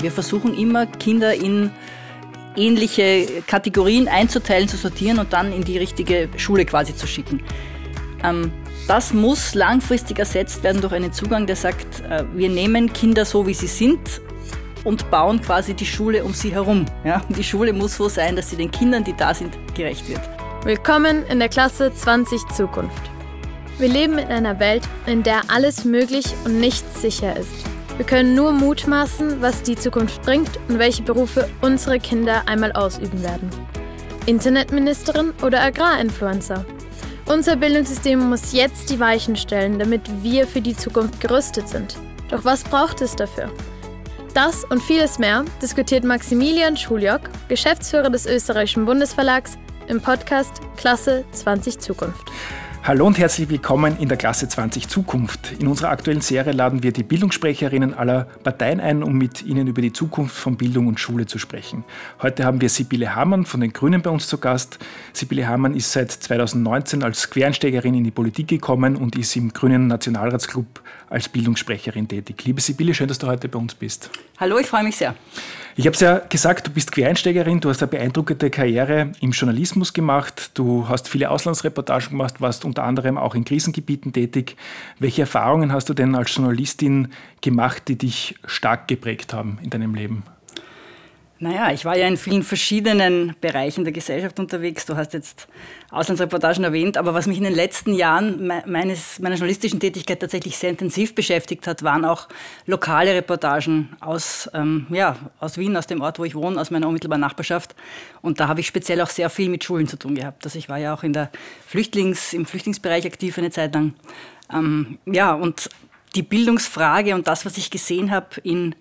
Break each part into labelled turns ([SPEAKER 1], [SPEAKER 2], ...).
[SPEAKER 1] Wir versuchen immer, Kinder in ähnliche Kategorien einzuteilen, zu sortieren und dann in die richtige Schule quasi zu schicken. Ähm, das muss langfristig ersetzt werden durch einen Zugang, der sagt, äh, wir nehmen Kinder so, wie sie sind und bauen quasi die Schule um sie herum. Ja? Die Schule muss so sein, dass sie den Kindern, die da sind, gerecht wird.
[SPEAKER 2] Willkommen in der Klasse 20 Zukunft. Wir leben in einer Welt, in der alles möglich und nichts sicher ist. Wir können nur mutmaßen, was die Zukunft bringt und welche Berufe unsere Kinder einmal ausüben werden. Internetministerin oder Agrarinfluencer? Unser Bildungssystem muss jetzt die Weichen stellen, damit wir für die Zukunft gerüstet sind. Doch was braucht es dafür? Das und vieles mehr diskutiert Maximilian Schuljock, Geschäftsführer des österreichischen Bundesverlags, im Podcast Klasse 20 Zukunft.
[SPEAKER 3] Hallo und herzlich willkommen in der Klasse 20 Zukunft. In unserer aktuellen Serie laden wir die Bildungssprecherinnen aller Parteien ein, um mit ihnen über die Zukunft von Bildung und Schule zu sprechen. Heute haben wir Sibylle Hamann von den Grünen bei uns zu Gast. Sibylle Hamann ist seit 2019 als Quereinsteigerin in die Politik gekommen und ist im Grünen Nationalratsclub als Bildungssprecherin tätig. Liebe Sibylle, schön, dass du heute bei uns bist.
[SPEAKER 1] Hallo, ich freue mich sehr.
[SPEAKER 3] Ich habe es ja gesagt, du bist Quereinsteigerin, du hast eine beeindruckende Karriere im Journalismus gemacht, du hast viele Auslandsreportagen gemacht, warst unter anderem auch in Krisengebieten tätig. Welche Erfahrungen hast du denn als Journalistin gemacht, die dich stark geprägt haben in deinem Leben?
[SPEAKER 1] Naja, ich war ja in vielen verschiedenen Bereichen der Gesellschaft unterwegs. Du hast jetzt Auslandsreportagen erwähnt, aber was mich in den letzten Jahren meines, meiner journalistischen Tätigkeit tatsächlich sehr intensiv beschäftigt hat, waren auch lokale Reportagen aus, ähm, ja, aus Wien, aus dem Ort, wo ich wohne, aus meiner unmittelbaren Nachbarschaft. Und da habe ich speziell auch sehr viel mit Schulen zu tun gehabt. Also ich war ja auch in der Flüchtlings, im Flüchtlingsbereich aktiv eine Zeit lang. Ähm, ja, und die Bildungsfrage und das, was ich gesehen habe in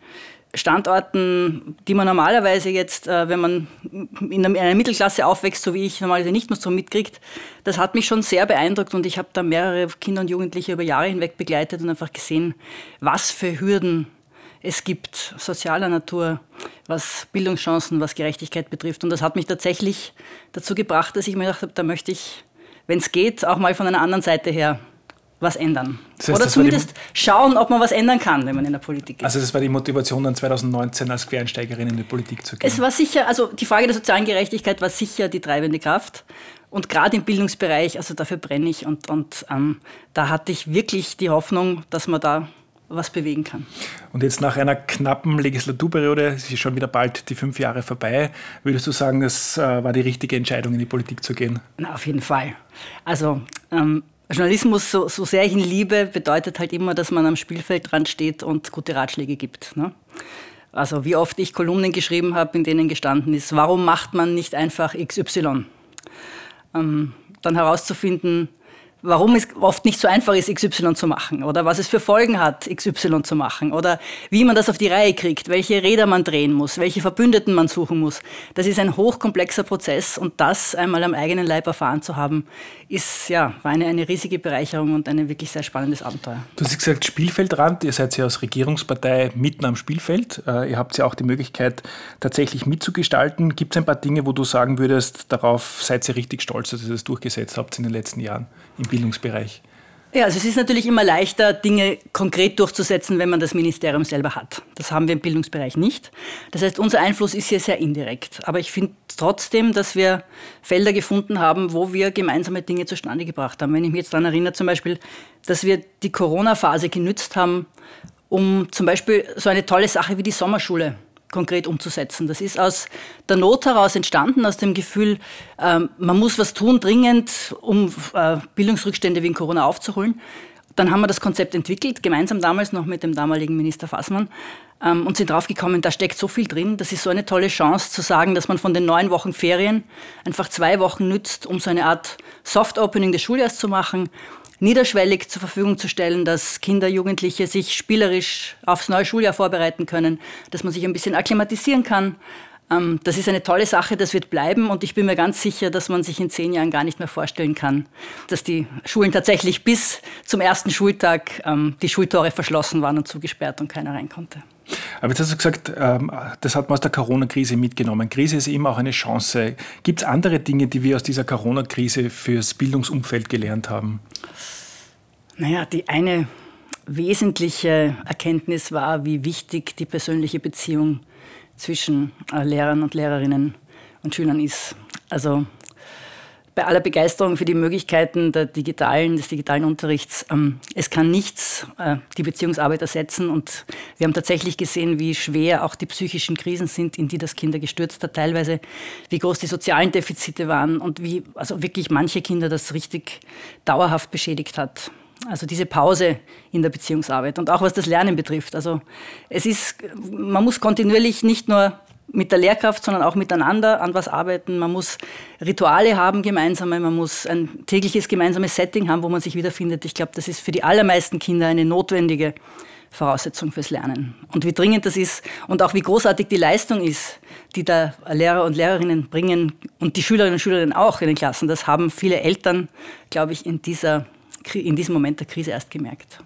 [SPEAKER 1] Standorten, die man normalerweise jetzt, äh, wenn man in einer Mittelklasse aufwächst, so wie ich normalerweise nicht mehr so mitkriegt, das hat mich schon sehr beeindruckt und ich habe da mehrere Kinder und Jugendliche über Jahre hinweg begleitet und einfach gesehen, was für Hürden es gibt, sozialer Natur, was Bildungschancen, was Gerechtigkeit betrifft. Und das hat mich tatsächlich dazu gebracht, dass ich mir gedacht habe, da möchte ich, wenn es geht, auch mal von einer anderen Seite her was ändern. Das heißt, Oder zumindest schauen, ob man was ändern kann, wenn man in der Politik ist.
[SPEAKER 3] Also das war die Motivation dann 2019 als Quereinsteigerin in die Politik zu gehen.
[SPEAKER 1] Es war sicher, also die Frage der sozialen Gerechtigkeit war sicher die treibende Kraft. Und gerade im Bildungsbereich, also dafür brenne ich. Und, und ähm, da hatte ich wirklich die Hoffnung, dass man da was bewegen kann.
[SPEAKER 3] Und jetzt nach einer knappen Legislaturperiode, es ist schon wieder bald die fünf Jahre vorbei, würdest du sagen, es äh, war die richtige Entscheidung, in die Politik zu gehen?
[SPEAKER 1] Na, auf jeden Fall. Also ähm, Journalismus, so, so sehr ich ihn liebe, bedeutet halt immer, dass man am Spielfeld dran steht und gute Ratschläge gibt. Ne? Also wie oft ich Kolumnen geschrieben habe, in denen gestanden ist, warum macht man nicht einfach XY? Ähm, dann herauszufinden, warum es oft nicht so einfach ist, XY zu machen oder was es für Folgen hat, XY zu machen oder wie man das auf die Reihe kriegt, welche Räder man drehen muss, welche Verbündeten man suchen muss. Das ist ein hochkomplexer Prozess und das einmal am eigenen Leib erfahren zu haben, ist ja war eine, eine riesige Bereicherung und ein wirklich sehr spannendes Abenteuer.
[SPEAKER 3] Du hast gesagt Spielfeldrand, ihr seid ja als Regierungspartei mitten am Spielfeld. Äh, ihr habt ja auch die Möglichkeit, tatsächlich mitzugestalten. Gibt es ein paar Dinge, wo du sagen würdest, darauf seid ihr richtig stolz, dass ihr das durchgesetzt habt in den letzten Jahren? Im Bildungsbereich?
[SPEAKER 1] Ja, also es ist natürlich immer leichter, Dinge konkret durchzusetzen, wenn man das Ministerium selber hat. Das haben wir im Bildungsbereich nicht. Das heißt, unser Einfluss ist hier sehr indirekt. Aber ich finde trotzdem, dass wir Felder gefunden haben, wo wir gemeinsame Dinge zustande gebracht haben. Wenn ich mich jetzt daran erinnere, zum Beispiel, dass wir die Corona-Phase genützt haben, um zum Beispiel so eine tolle Sache wie die Sommerschule konkret umzusetzen. Das ist aus der Not heraus entstanden, aus dem Gefühl, ähm, man muss was tun dringend, um äh, Bildungsrückstände wegen Corona aufzuholen. Dann haben wir das Konzept entwickelt, gemeinsam damals noch mit dem damaligen Minister Fassmann ähm, und sind draufgekommen, da steckt so viel drin. Das ist so eine tolle Chance zu sagen, dass man von den neun Wochen Ferien einfach zwei Wochen nützt, um so eine Art Soft Opening des Schuljahres zu machen niederschwellig zur Verfügung zu stellen, dass Kinder, Jugendliche sich spielerisch aufs neue Schuljahr vorbereiten können, dass man sich ein bisschen akklimatisieren kann. Ähm, das ist eine tolle Sache, das wird bleiben und ich bin mir ganz sicher, dass man sich in zehn Jahren gar nicht mehr vorstellen kann, dass die Schulen tatsächlich bis zum ersten Schultag ähm, die Schultore verschlossen waren und zugesperrt und keiner rein konnte.
[SPEAKER 3] Aber jetzt hast du gesagt, ähm, das hat man aus der Corona-Krise mitgenommen. Krise ist immer auch eine Chance. Gibt es andere Dinge, die wir aus dieser Corona-Krise fürs Bildungsumfeld gelernt haben?
[SPEAKER 1] Naja, die eine wesentliche Erkenntnis war, wie wichtig die persönliche Beziehung zwischen äh, Lehrern und Lehrerinnen und Schülern ist. Also bei aller Begeisterung für die Möglichkeiten der digitalen, des digitalen Unterrichts, ähm, es kann nichts äh, die Beziehungsarbeit ersetzen. Und wir haben tatsächlich gesehen, wie schwer auch die psychischen Krisen sind, in die das Kinder gestürzt hat, teilweise, wie groß die sozialen Defizite waren und wie also wirklich manche Kinder das richtig dauerhaft beschädigt hat. Also diese Pause in der Beziehungsarbeit und auch was das Lernen betrifft. Also es ist, man muss kontinuierlich nicht nur mit der Lehrkraft, sondern auch miteinander an was arbeiten. Man muss Rituale haben gemeinsame, man muss ein tägliches gemeinsames Setting haben, wo man sich wiederfindet. Ich glaube, das ist für die allermeisten Kinder eine notwendige Voraussetzung fürs Lernen. Und wie dringend das ist und auch wie großartig die Leistung ist, die da Lehrer und Lehrerinnen bringen und die Schülerinnen und Schüler auch in den Klassen, das haben viele Eltern, glaube ich, in, dieser, in diesem Moment der Krise erst gemerkt.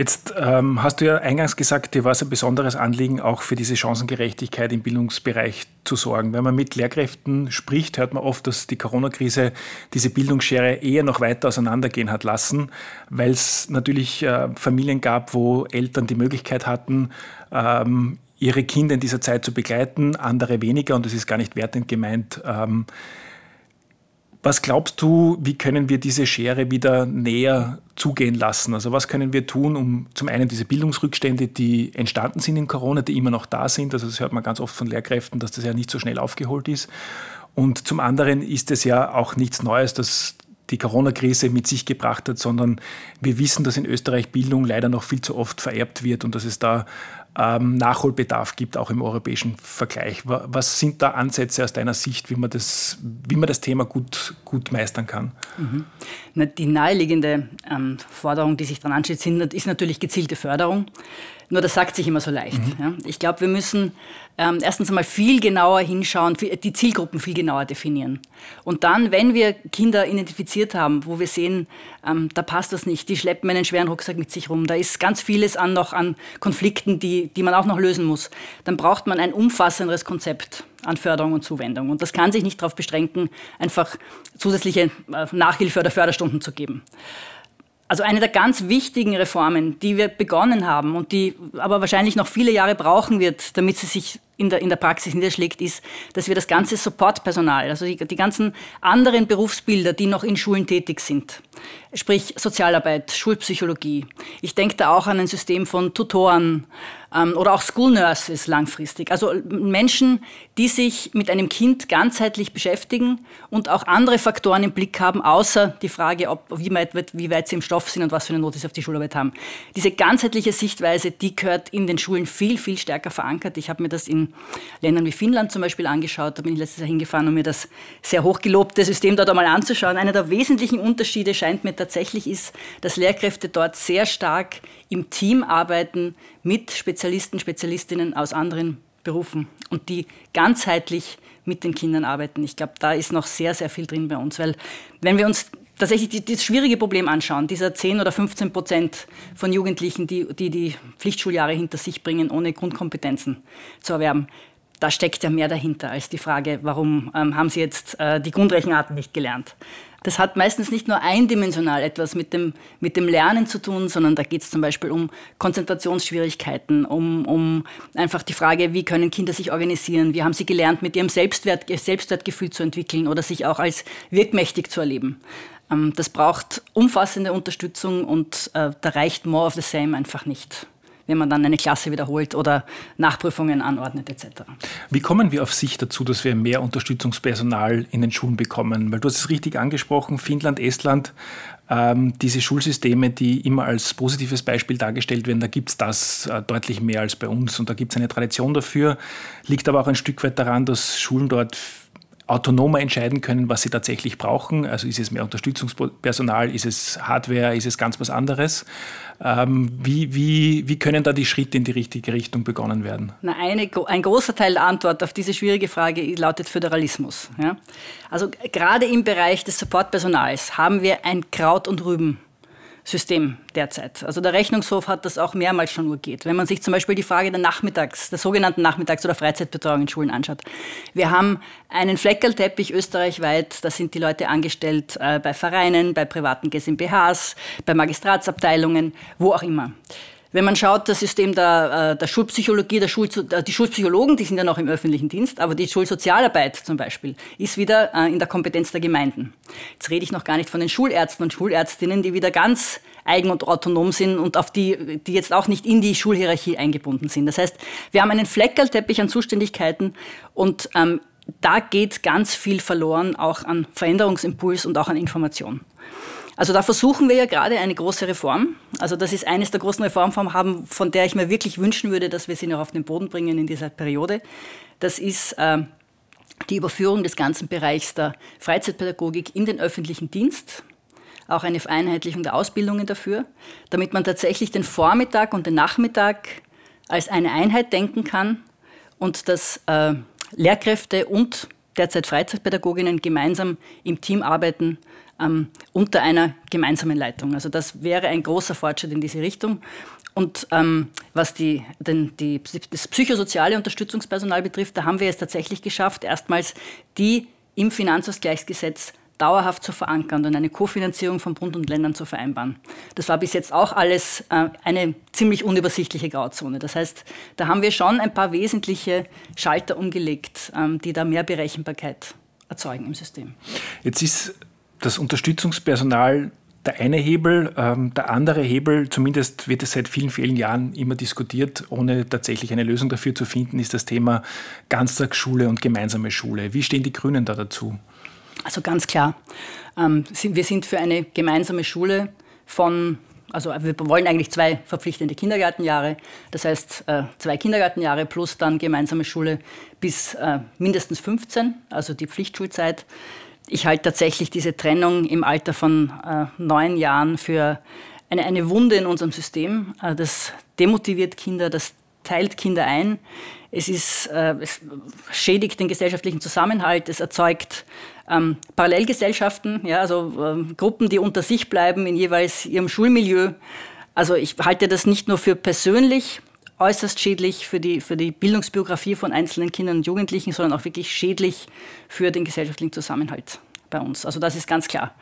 [SPEAKER 3] Jetzt ähm, hast du ja eingangs gesagt, dir war es ein besonderes Anliegen, auch für diese Chancengerechtigkeit im Bildungsbereich zu sorgen. Wenn man mit Lehrkräften spricht, hört man oft, dass die Corona-Krise diese Bildungsschere eher noch weiter auseinandergehen hat lassen, weil es natürlich äh, Familien gab, wo Eltern die Möglichkeit hatten, ähm, ihre Kinder in dieser Zeit zu begleiten, andere weniger und das ist gar nicht wertend gemeint. Ähm, was glaubst du, wie können wir diese Schere wieder näher zugehen lassen? Also was können wir tun, um zum einen diese Bildungsrückstände, die entstanden sind in Corona, die immer noch da sind, also das hört man ganz oft von Lehrkräften, dass das ja nicht so schnell aufgeholt ist. Und zum anderen ist es ja auch nichts Neues, dass die Corona-Krise mit sich gebracht hat, sondern wir wissen, dass in Österreich Bildung leider noch viel zu oft vererbt wird und dass es da ähm, Nachholbedarf gibt, auch im europäischen Vergleich. Was sind da Ansätze aus deiner Sicht, wie man das, wie man das Thema gut, gut meistern kann?
[SPEAKER 1] Mhm. Na, die naheliegende ähm, Forderung, die sich daran anschließt, ist natürlich gezielte Förderung. Nur das sagt sich immer so leicht. Mhm. Ja. Ich glaube, wir müssen ähm, erstens einmal viel genauer hinschauen, die Zielgruppen viel genauer definieren. Und dann, wenn wir Kinder identifiziert haben, wo wir sehen, ähm, da passt das nicht, die schleppen einen schweren Rucksack mit sich rum, da ist ganz vieles an, noch an Konflikten, die, die man auch noch lösen muss, dann braucht man ein umfassenderes Konzept an Förderung und Zuwendung. Und das kann sich nicht darauf beschränken, einfach zusätzliche äh, Nachhilfe oder Förderstunden zu geben. Also eine der ganz wichtigen Reformen, die wir begonnen haben und die aber wahrscheinlich noch viele Jahre brauchen wird, damit sie sich in der, in der Praxis niederschlägt, ist, dass wir das ganze Supportpersonal, also die, die ganzen anderen Berufsbilder, die noch in Schulen tätig sind, sprich Sozialarbeit, Schulpsychologie. Ich denke da auch an ein System von Tutoren, ähm, oder auch School Nurses langfristig. Also Menschen, die sich mit einem Kind ganzheitlich beschäftigen und auch andere Faktoren im Blick haben, außer die Frage, ob, wie, weit, wie weit sie im Stoff sind und was für eine Note sie auf die Schularbeit haben. Diese ganzheitliche Sichtweise, die gehört in den Schulen viel, viel stärker verankert. Ich habe mir das in Ländern wie Finnland zum Beispiel angeschaut. Da bin ich letztes Jahr hingefahren, um mir das sehr hochgelobte System dort einmal anzuschauen. Einer der wesentlichen Unterschiede scheint mir tatsächlich ist, dass Lehrkräfte dort sehr stark im Team arbeiten mit Spezialisten, Spezialistinnen aus anderen Berufen und die ganzheitlich mit den Kindern arbeiten. Ich glaube, da ist noch sehr, sehr viel drin bei uns, weil wenn wir uns tatsächlich das schwierige Problem anschauen, dieser 10 oder 15 Prozent von Jugendlichen, die, die die Pflichtschuljahre hinter sich bringen, ohne Grundkompetenzen zu erwerben, da steckt ja mehr dahinter als die Frage, warum ähm, haben sie jetzt äh, die Grundrechenarten nicht gelernt. Das hat meistens nicht nur eindimensional etwas mit dem, mit dem Lernen zu tun, sondern da geht es zum Beispiel um Konzentrationsschwierigkeiten, um, um einfach die Frage, wie können Kinder sich organisieren, wie haben sie gelernt, mit ihrem Selbstwert, Selbstwertgefühl zu entwickeln oder sich auch als wirkmächtig zu erleben. Ähm, das braucht umfassende Unterstützung und äh, da reicht more of the same einfach nicht wenn man dann eine Klasse wiederholt oder Nachprüfungen anordnet etc.
[SPEAKER 3] Wie kommen wir auf sich dazu, dass wir mehr Unterstützungspersonal in den Schulen bekommen? Weil du hast es richtig angesprochen, Finnland, Estland, ähm, diese Schulsysteme, die immer als positives Beispiel dargestellt werden, da gibt es das äh, deutlich mehr als bei uns und da gibt es eine Tradition dafür. Liegt aber auch ein Stück weit daran, dass Schulen dort autonomer entscheiden können, was sie tatsächlich brauchen. Also ist es mehr Unterstützungspersonal, ist es Hardware, ist es ganz was anderes. Ähm, wie, wie, wie können da die Schritte in die richtige Richtung begonnen werden?
[SPEAKER 1] Na, eine, ein großer Teil der Antwort auf diese schwierige Frage lautet Föderalismus. Ja? Also gerade im Bereich des Supportpersonals haben wir ein Kraut- und Rüben. System derzeit. Also der Rechnungshof hat das auch mehrmals schon urgiert. Wenn man sich zum Beispiel die Frage der Nachmittags, der sogenannten Nachmittags- oder Freizeitbetreuung in Schulen anschaut. Wir haben einen Fleckerlteppich österreichweit, da sind die Leute angestellt äh, bei Vereinen, bei privaten GmbHs, bei Magistratsabteilungen, wo auch immer. Wenn man schaut, das System der, äh, der Schulpsychologie, der Schul, äh, die Schulpsychologen, die sind ja noch im öffentlichen Dienst, aber die Schulsozialarbeit zum Beispiel ist wieder äh, in der Kompetenz der Gemeinden. Jetzt rede ich noch gar nicht von den Schulärzten und Schulärztinnen, die wieder ganz eigen und autonom sind und auf die, die jetzt auch nicht in die Schulhierarchie eingebunden sind. Das heißt, wir haben einen Fleckerlteppich an Zuständigkeiten und ähm, da geht ganz viel verloren, auch an Veränderungsimpuls und auch an Information. Also da versuchen wir ja gerade eine große Reform. Also das ist eines der großen Reformvorhaben, von der ich mir wirklich wünschen würde, dass wir sie noch auf den Boden bringen in dieser Periode. Das ist äh, die Überführung des ganzen Bereichs der Freizeitpädagogik in den öffentlichen Dienst auch eine Vereinheitlichung der Ausbildungen dafür, damit man tatsächlich den Vormittag und den Nachmittag als eine Einheit denken kann und dass äh, Lehrkräfte und derzeit Freizeitpädagoginnen gemeinsam im Team arbeiten ähm, unter einer gemeinsamen Leitung. Also das wäre ein großer Fortschritt in diese Richtung. Und ähm, was die, den, die, das psychosoziale Unterstützungspersonal betrifft, da haben wir es tatsächlich geschafft, erstmals die im Finanzausgleichsgesetz dauerhaft zu verankern und eine Kofinanzierung von Bund und Ländern zu vereinbaren. Das war bis jetzt auch alles äh, eine ziemlich unübersichtliche Grauzone. Das heißt, da haben wir schon ein paar wesentliche Schalter umgelegt, ähm, die da mehr Berechenbarkeit erzeugen im System.
[SPEAKER 3] Jetzt ist das Unterstützungspersonal der eine Hebel, ähm, der andere Hebel, zumindest wird es seit vielen, vielen Jahren immer diskutiert, ohne tatsächlich eine Lösung dafür zu finden, ist das Thema Ganztagsschule und gemeinsame Schule. Wie stehen die Grünen da dazu?
[SPEAKER 1] Also ganz klar, ähm, wir sind für eine gemeinsame Schule von also wir wollen eigentlich zwei verpflichtende Kindergartenjahre, das heißt äh, zwei Kindergartenjahre plus dann gemeinsame Schule bis äh, mindestens 15, also die Pflichtschulzeit ich halte tatsächlich diese Trennung im Alter von äh, neun Jahren für eine, eine Wunde in unserem System. Äh, das demotiviert Kinder, das teilt Kinder ein. Es, ist, äh, es schädigt den gesellschaftlichen Zusammenhalt, es erzeugt ähm, Parallelgesellschaften, ja, also ähm, Gruppen, die unter sich bleiben in jeweils ihrem Schulmilieu. Also ich halte das nicht nur für persönlich äußerst schädlich für die, für die Bildungsbiografie von einzelnen Kindern und Jugendlichen, sondern auch wirklich schädlich für den gesellschaftlichen Zusammenhalt bei uns. Also das ist ganz klar.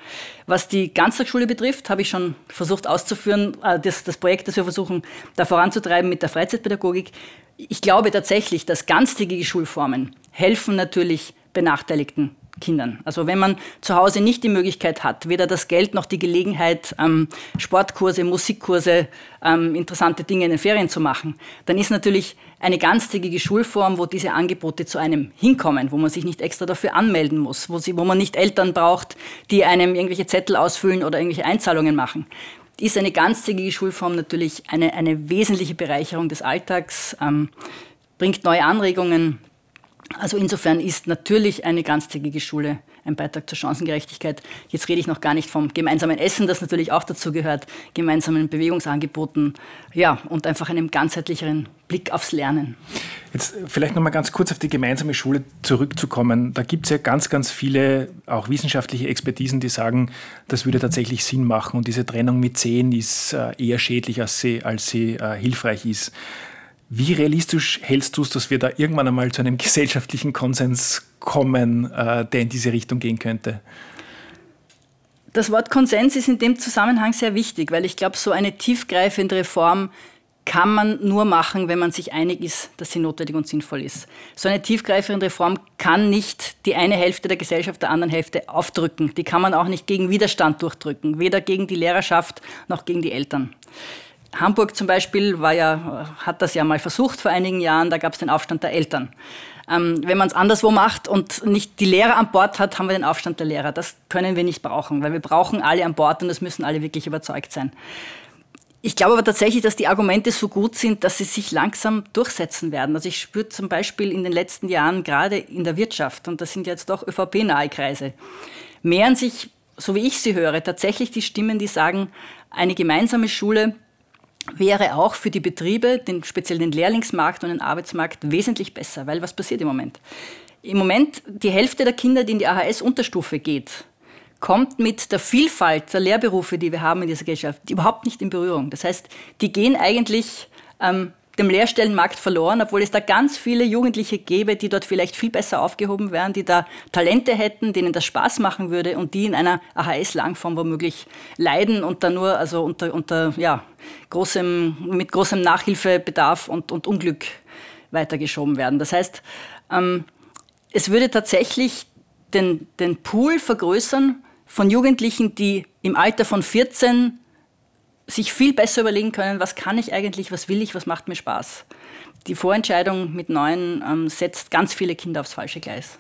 [SPEAKER 1] Was die Ganztagsschule betrifft, habe ich schon versucht auszuführen, äh, das, das Projekt, das wir versuchen, da voranzutreiben mit der Freizeitpädagogik. Ich glaube tatsächlich, dass ganztägige Schulformen helfen natürlich benachteiligten Kindern. Also wenn man zu Hause nicht die Möglichkeit hat, weder das Geld noch die Gelegenheit, ähm, Sportkurse, Musikkurse, ähm, interessante Dinge in den Ferien zu machen, dann ist natürlich eine ganztägige Schulform, wo diese Angebote zu einem hinkommen, wo man sich nicht extra dafür anmelden muss, wo, sie, wo man nicht Eltern braucht, die einem irgendwelche Zettel ausfüllen oder irgendwelche Einzahlungen machen ist eine ganztägige Schulform natürlich eine, eine wesentliche Bereicherung des Alltags, ähm, bringt neue Anregungen, also insofern ist natürlich eine ganztägige Schule ein Beitrag zur Chancengerechtigkeit. Jetzt rede ich noch gar nicht vom gemeinsamen Essen, das natürlich auch dazu gehört, gemeinsamen Bewegungsangeboten, ja, und einfach einem ganzheitlicheren Blick aufs Lernen.
[SPEAKER 3] Jetzt vielleicht noch mal ganz kurz auf die gemeinsame Schule zurückzukommen. Da gibt es ja ganz, ganz viele auch wissenschaftliche Expertisen, die sagen, das würde tatsächlich Sinn machen und diese Trennung mit zehn ist äh, eher schädlich, als sie, als sie äh, hilfreich ist. Wie realistisch hältst du es, dass wir da irgendwann einmal zu einem gesellschaftlichen Konsens kommen, äh, der in diese Richtung gehen könnte?
[SPEAKER 1] Das Wort Konsens ist in dem Zusammenhang sehr wichtig, weil ich glaube, so eine tiefgreifende Reform kann man nur machen, wenn man sich einig ist, dass sie notwendig und sinnvoll ist. So eine tiefgreifende Reform kann nicht die eine Hälfte der Gesellschaft der anderen Hälfte aufdrücken. Die kann man auch nicht gegen Widerstand durchdrücken, weder gegen die Lehrerschaft noch gegen die Eltern. Hamburg zum Beispiel war ja, hat das ja mal versucht vor einigen Jahren, da gab es den Aufstand der Eltern. Ähm, wenn man es anderswo macht und nicht die Lehrer an Bord hat, haben wir den Aufstand der Lehrer. Das können wir nicht brauchen, weil wir brauchen alle an Bord und es müssen alle wirklich überzeugt sein. Ich glaube aber tatsächlich, dass die Argumente so gut sind, dass sie sich langsam durchsetzen werden. Also ich spüre zum Beispiel in den letzten Jahren gerade in der Wirtschaft, und das sind jetzt doch ÖVP-nahe Kreise, mehren sich, so wie ich sie höre, tatsächlich die Stimmen, die sagen, eine gemeinsame Schule wäre auch für die Betriebe, den, speziell den Lehrlingsmarkt und den Arbeitsmarkt, wesentlich besser. Weil was passiert im Moment? Im Moment, die Hälfte der Kinder, die in die AHS-Unterstufe geht, kommt mit der Vielfalt der Lehrberufe, die wir haben in dieser Gesellschaft, überhaupt nicht in Berührung. Das heißt, die gehen eigentlich ähm, dem Lehrstellenmarkt verloren, obwohl es da ganz viele Jugendliche gäbe, die dort vielleicht viel besser aufgehoben wären, die da Talente hätten, denen das Spaß machen würde und die in einer AHS-Langform womöglich leiden und dann nur also unter, unter ja, großem, mit großem Nachhilfebedarf und, und Unglück weitergeschoben werden. Das heißt, ähm, es würde tatsächlich den, den Pool vergrößern von Jugendlichen, die im Alter von 14 sich viel besser überlegen können, was kann ich eigentlich, was will ich, was macht mir Spaß. Die Vorentscheidung mit Neuen ähm, setzt ganz viele Kinder aufs falsche Gleis.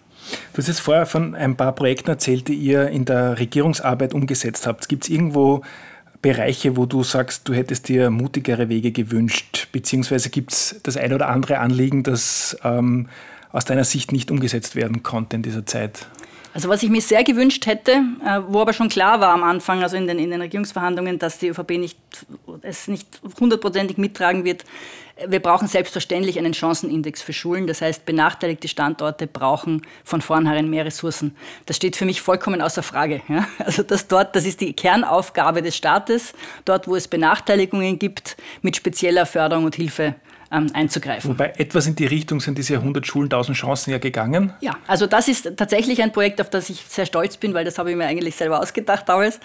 [SPEAKER 3] Du hast jetzt vorher von ein paar Projekten erzählt, die ihr in der Regierungsarbeit umgesetzt habt. Gibt es irgendwo Bereiche, wo du sagst, du hättest dir mutigere Wege gewünscht? Beziehungsweise gibt es das eine oder andere Anliegen, das ähm, aus deiner Sicht nicht umgesetzt werden konnte in dieser Zeit?
[SPEAKER 1] Also was ich mir sehr gewünscht hätte, äh, wo aber schon klar war am Anfang, also in den, in den Regierungsverhandlungen, dass die ÖVP nicht, es nicht hundertprozentig mittragen wird, wir brauchen selbstverständlich einen Chancenindex für Schulen. Das heißt, benachteiligte Standorte brauchen von vornherein mehr Ressourcen. Das steht für mich vollkommen außer Frage. Ja? Also das dort, das ist die Kernaufgabe des Staates, dort, wo es Benachteiligungen gibt, mit spezieller Förderung und Hilfe ähm, einzugreifen.
[SPEAKER 3] Wobei etwas in die Richtung sind diese 100 Schulen, 1000 Chancen ja gegangen.
[SPEAKER 1] Ja, also das ist tatsächlich ein Projekt, auf das ich sehr stolz bin, weil das habe ich mir eigentlich selber ausgedacht damals.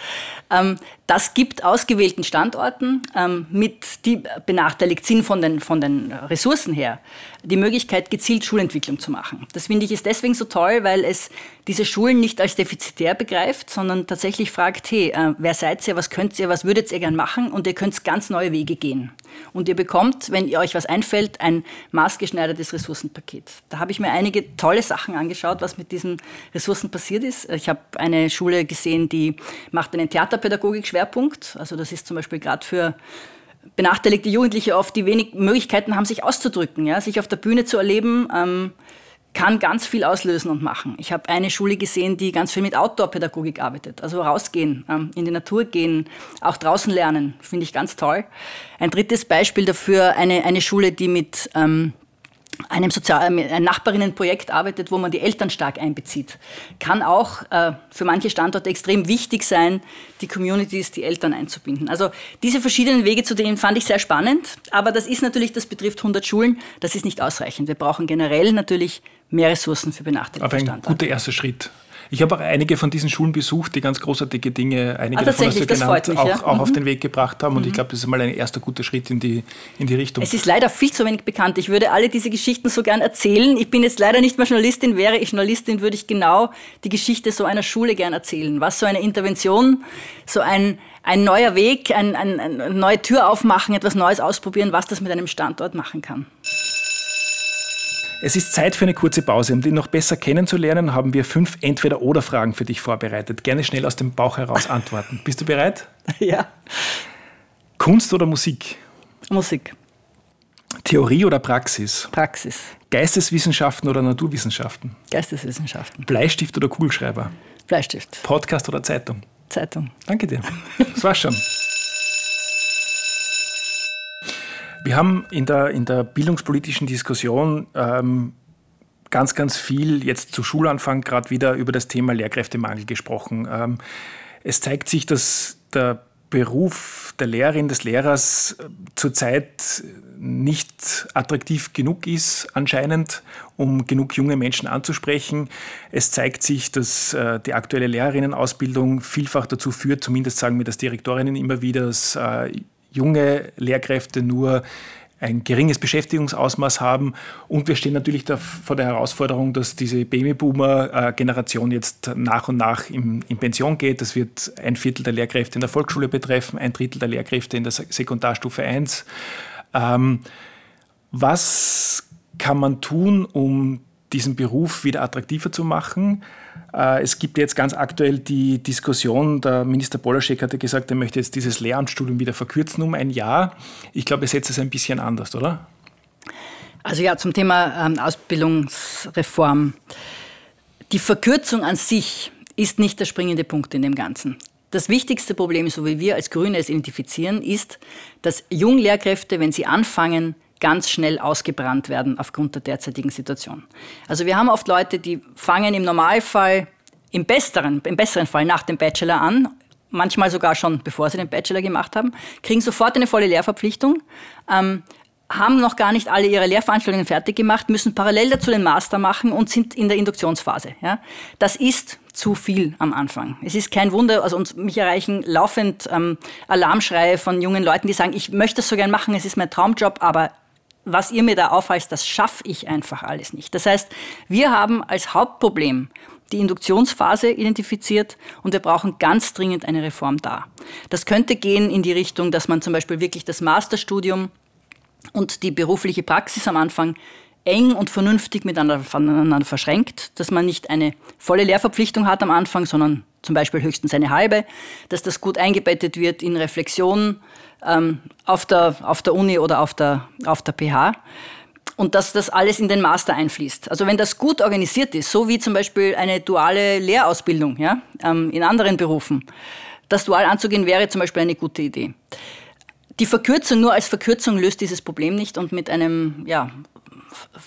[SPEAKER 1] Ähm, das gibt ausgewählten Standorten, ähm, mit, die benachteiligt sind von den, von den Ressourcen her, die Möglichkeit, gezielt Schulentwicklung zu machen. Das finde ich ist deswegen so toll, weil es diese Schulen nicht als defizitär begreift, sondern tatsächlich fragt, hey, äh, wer seid ihr, was könnt ihr, was würdet ihr gern machen und ihr könnt ganz neue Wege gehen. Und ihr bekommt, wenn ihr euch was einfällt, ein maßgeschneidertes Ressourcenpaket. Da habe ich mir einige tolle Sachen angeschaut, was mit diesen Ressourcen passiert ist. Ich habe eine Schule gesehen, die macht einen Theaterpädagogik-Schwerpunkt. Also das ist zum Beispiel gerade für benachteiligte Jugendliche oft, die wenig Möglichkeiten haben, sich auszudrücken, ja, sich auf der Bühne zu erleben. Ähm, kann ganz viel auslösen und machen. Ich habe eine Schule gesehen, die ganz viel mit Outdoor-Pädagogik arbeitet. Also rausgehen, ähm, in die Natur gehen, auch draußen lernen, finde ich ganz toll. Ein drittes Beispiel dafür, eine, eine Schule, die mit ähm, einem Sozial äh, ein Nachbarinnenprojekt arbeitet, wo man die Eltern stark einbezieht. Kann auch äh, für manche Standorte extrem wichtig sein, die Communities, die Eltern einzubinden. Also diese verschiedenen Wege zu denen fand ich sehr spannend, aber das ist natürlich, das betrifft 100 Schulen, das ist nicht ausreichend. Wir brauchen generell natürlich mehr Ressourcen für benachteiligte
[SPEAKER 3] Aber ein
[SPEAKER 1] Standorte.
[SPEAKER 3] guter erster Schritt. Ich habe auch einige von diesen Schulen besucht, die ganz großartige Dinge, einige
[SPEAKER 1] ah,
[SPEAKER 3] davon hast du genannt,
[SPEAKER 1] mich,
[SPEAKER 3] auch,
[SPEAKER 1] ja.
[SPEAKER 3] auch
[SPEAKER 1] mhm.
[SPEAKER 3] auf den Weg gebracht haben. Und mhm. ich glaube, das ist mal ein erster guter Schritt in die, in die Richtung.
[SPEAKER 1] Es ist leider viel zu wenig bekannt. Ich würde alle diese Geschichten so gern erzählen. Ich bin jetzt leider nicht mehr Journalistin. Wäre ich Journalistin, würde ich genau die Geschichte so einer Schule gern erzählen. Was so eine Intervention, so ein, ein neuer Weg, ein, ein, eine neue Tür aufmachen, etwas Neues ausprobieren, was das mit einem Standort machen kann.
[SPEAKER 3] Es ist Zeit für eine kurze Pause. Um dich noch besser kennenzulernen, haben wir fünf Entweder-Oder-Fragen für dich vorbereitet. Gerne schnell aus dem Bauch heraus antworten. Bist du bereit?
[SPEAKER 1] Ja.
[SPEAKER 3] Kunst oder Musik?
[SPEAKER 1] Musik.
[SPEAKER 3] Theorie oder Praxis?
[SPEAKER 1] Praxis.
[SPEAKER 3] Geisteswissenschaften oder Naturwissenschaften?
[SPEAKER 1] Geisteswissenschaften.
[SPEAKER 3] Bleistift oder Kugelschreiber?
[SPEAKER 1] Bleistift.
[SPEAKER 3] Podcast oder Zeitung?
[SPEAKER 1] Zeitung.
[SPEAKER 3] Danke dir. Das war's schon. Wir haben in der, in der bildungspolitischen Diskussion ähm, ganz, ganz viel jetzt zu Schulanfang gerade wieder über das Thema Lehrkräftemangel gesprochen. Ähm, es zeigt sich, dass der Beruf der Lehrerin, des Lehrers äh, zurzeit nicht attraktiv genug ist, anscheinend, um genug junge Menschen anzusprechen. Es zeigt sich, dass äh, die aktuelle Lehrerinnenausbildung vielfach dazu führt, zumindest sagen mir das Direktorinnen immer wieder, dass äh, junge Lehrkräfte nur ein geringes Beschäftigungsausmaß haben. Und wir stehen natürlich vor der Herausforderung, dass diese Babyboomer-Generation jetzt nach und nach in, in, Pension geht. Das wird ein Viertel der Lehrkräfte in der Volksschule betreffen, ein Drittel der Lehrkräfte in der Sekundarstufe 1. Ähm, was kann man tun, um diesen Beruf wieder attraktiver zu machen? Äh, es gibt jetzt ganz aktuell die Diskussion, der Minister Polaschek hatte gesagt, er möchte jetzt dieses Lehramtsstudium wieder verkürzen um ein Jahr. Ich glaube, er setzt es ein bisschen anders, oder?
[SPEAKER 1] Also ja, zum Thema ähm, Ausbildungsreform. Die Verkürzung an sich ist nicht der springende Punkt in dem Ganzen. Das wichtigste Problem, so wie wir als Grüne es identifizieren, ist, dass Junglehrkräfte, wenn sie anfangen, ganz schnell ausgebrannt werden aufgrund der derzeitigen Situation. Also wir haben oft Leute, die fangen im Normalfall im besseren, im besseren Fall nach dem Bachelor an, manchmal sogar schon bevor sie den Bachelor gemacht haben, kriegen sofort eine volle Lehrverpflichtung, ähm, haben noch gar nicht alle ihre Lehrveranstaltungen fertig gemacht, müssen parallel dazu den Master machen und sind in der Induktionsphase. Ja? Das ist zu viel am Anfang. Es ist kein Wunder, also uns, mich erreichen laufend ähm, Alarmschreie von jungen Leuten, die sagen, ich möchte das so gern machen, es ist mein Traumjob, aber was ihr mir da aufweist, das schaffe ich einfach alles nicht. Das heißt, wir haben als Hauptproblem die Induktionsphase identifiziert und wir brauchen ganz dringend eine Reform da. Das könnte gehen in die Richtung, dass man zum Beispiel wirklich das Masterstudium und die berufliche Praxis am Anfang eng und vernünftig miteinander verschränkt, dass man nicht eine volle Lehrverpflichtung hat am Anfang, sondern zum Beispiel höchstens eine halbe, dass das gut eingebettet wird in Reflexion ähm, auf, der, auf der Uni oder auf der, auf der PH und dass das alles in den Master einfließt. Also wenn das gut organisiert ist, so wie zum Beispiel eine duale Lehrausbildung ja, ähm, in anderen Berufen, das dual anzugehen wäre zum Beispiel eine gute Idee. Die Verkürzung nur als Verkürzung löst dieses Problem nicht und mit einem ja,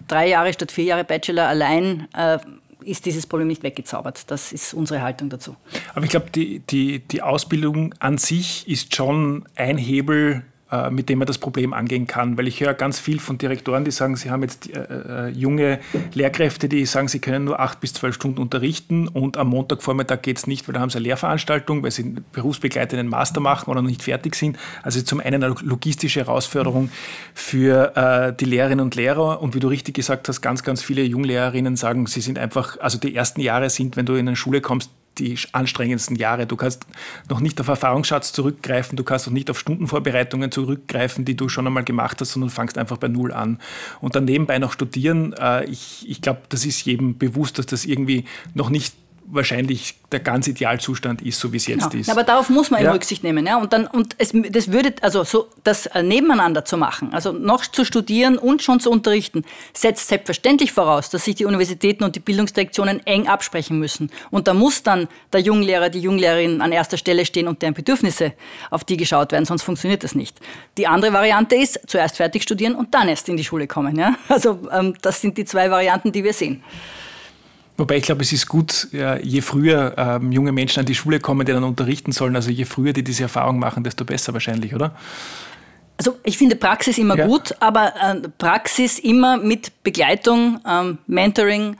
[SPEAKER 1] drei Jahre statt vier Jahre Bachelor allein äh, ist dieses Problem nicht weggezaubert. Das ist unsere Haltung dazu.
[SPEAKER 3] Aber ich glaube, die, die, die Ausbildung an sich ist schon ein Hebel, mit dem man das Problem angehen kann. Weil ich höre ganz viel von Direktoren, die sagen, sie haben jetzt äh, äh, junge Lehrkräfte, die sagen, sie können nur acht bis zwölf Stunden unterrichten und am Montagvormittag geht es nicht, weil da haben sie eine Lehrveranstaltung, weil sie berufsbegleitenden Master machen oder noch nicht fertig sind. Also zum einen eine logistische Herausforderung für äh, die Lehrerinnen und Lehrer und wie du richtig gesagt hast, ganz, ganz viele Junglehrerinnen sagen, sie sind einfach, also die ersten Jahre sind, wenn du in eine Schule kommst, die anstrengendsten Jahre. Du kannst noch nicht auf Erfahrungsschatz zurückgreifen, du kannst noch nicht auf Stundenvorbereitungen zurückgreifen, die du schon einmal gemacht hast, sondern fangst einfach bei Null an. Und dann nebenbei noch studieren, äh, ich, ich glaube, das ist jedem bewusst, dass das irgendwie noch nicht wahrscheinlich der ganz Idealzustand ist, so wie es jetzt
[SPEAKER 1] genau.
[SPEAKER 3] ist.
[SPEAKER 1] Aber darauf muss man ja. Rücksicht nehmen. Ja? Und, dann, und es, das würde, also so das äh, nebeneinander zu machen, also noch zu studieren und schon zu unterrichten, setzt selbstverständlich voraus, dass sich die Universitäten und die Bildungsdirektionen eng absprechen müssen. Und da muss dann der Junglehrer, die Junglehrerin an erster Stelle stehen und deren Bedürfnisse auf die geschaut werden, sonst funktioniert das nicht. Die andere Variante ist, zuerst fertig studieren und dann erst in die Schule kommen. Ja? Also ähm, das sind die zwei Varianten, die wir sehen.
[SPEAKER 3] Wobei ich glaube, es ist gut, je früher ähm, junge Menschen an die Schule kommen, die dann unterrichten sollen, also je früher die diese Erfahrung machen, desto besser wahrscheinlich, oder?
[SPEAKER 1] Also ich finde Praxis immer ja. gut, aber äh, Praxis immer mit Begleitung, ähm, Mentoring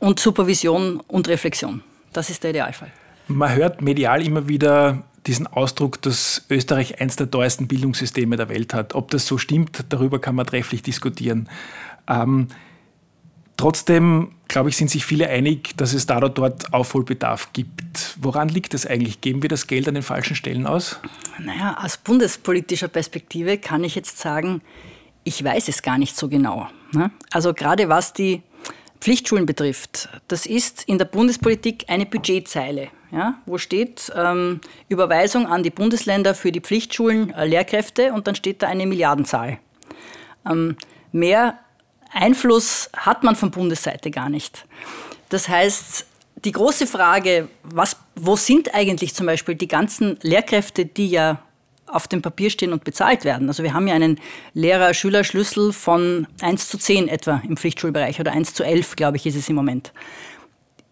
[SPEAKER 1] und Supervision und Reflexion. Das ist der Idealfall.
[SPEAKER 3] Man hört medial immer wieder diesen Ausdruck, dass Österreich eines der teuersten Bildungssysteme der Welt hat. Ob das so stimmt, darüber kann man trefflich diskutieren. Ähm, Trotzdem, glaube ich, sind sich viele einig, dass es da oder dort Aufholbedarf gibt. Woran liegt das eigentlich? Geben wir das Geld an den falschen Stellen aus?
[SPEAKER 1] Naja, aus bundespolitischer Perspektive kann ich jetzt sagen, ich weiß es gar nicht so genau. Ne? Also gerade was die Pflichtschulen betrifft, das ist in der Bundespolitik eine Budgetzeile, ja, wo steht ähm, Überweisung an die Bundesländer für die Pflichtschulen äh, Lehrkräfte und dann steht da eine Milliardenzahl. Ähm, mehr Einfluss hat man von Bundesseite gar nicht. Das heißt, die große Frage, was, wo sind eigentlich zum Beispiel die ganzen Lehrkräfte, die ja auf dem Papier stehen und bezahlt werden. Also wir haben ja einen Lehrer-Schüler-Schlüssel von 1 zu 10 etwa im Pflichtschulbereich oder 1 zu 11, glaube ich, ist es im Moment.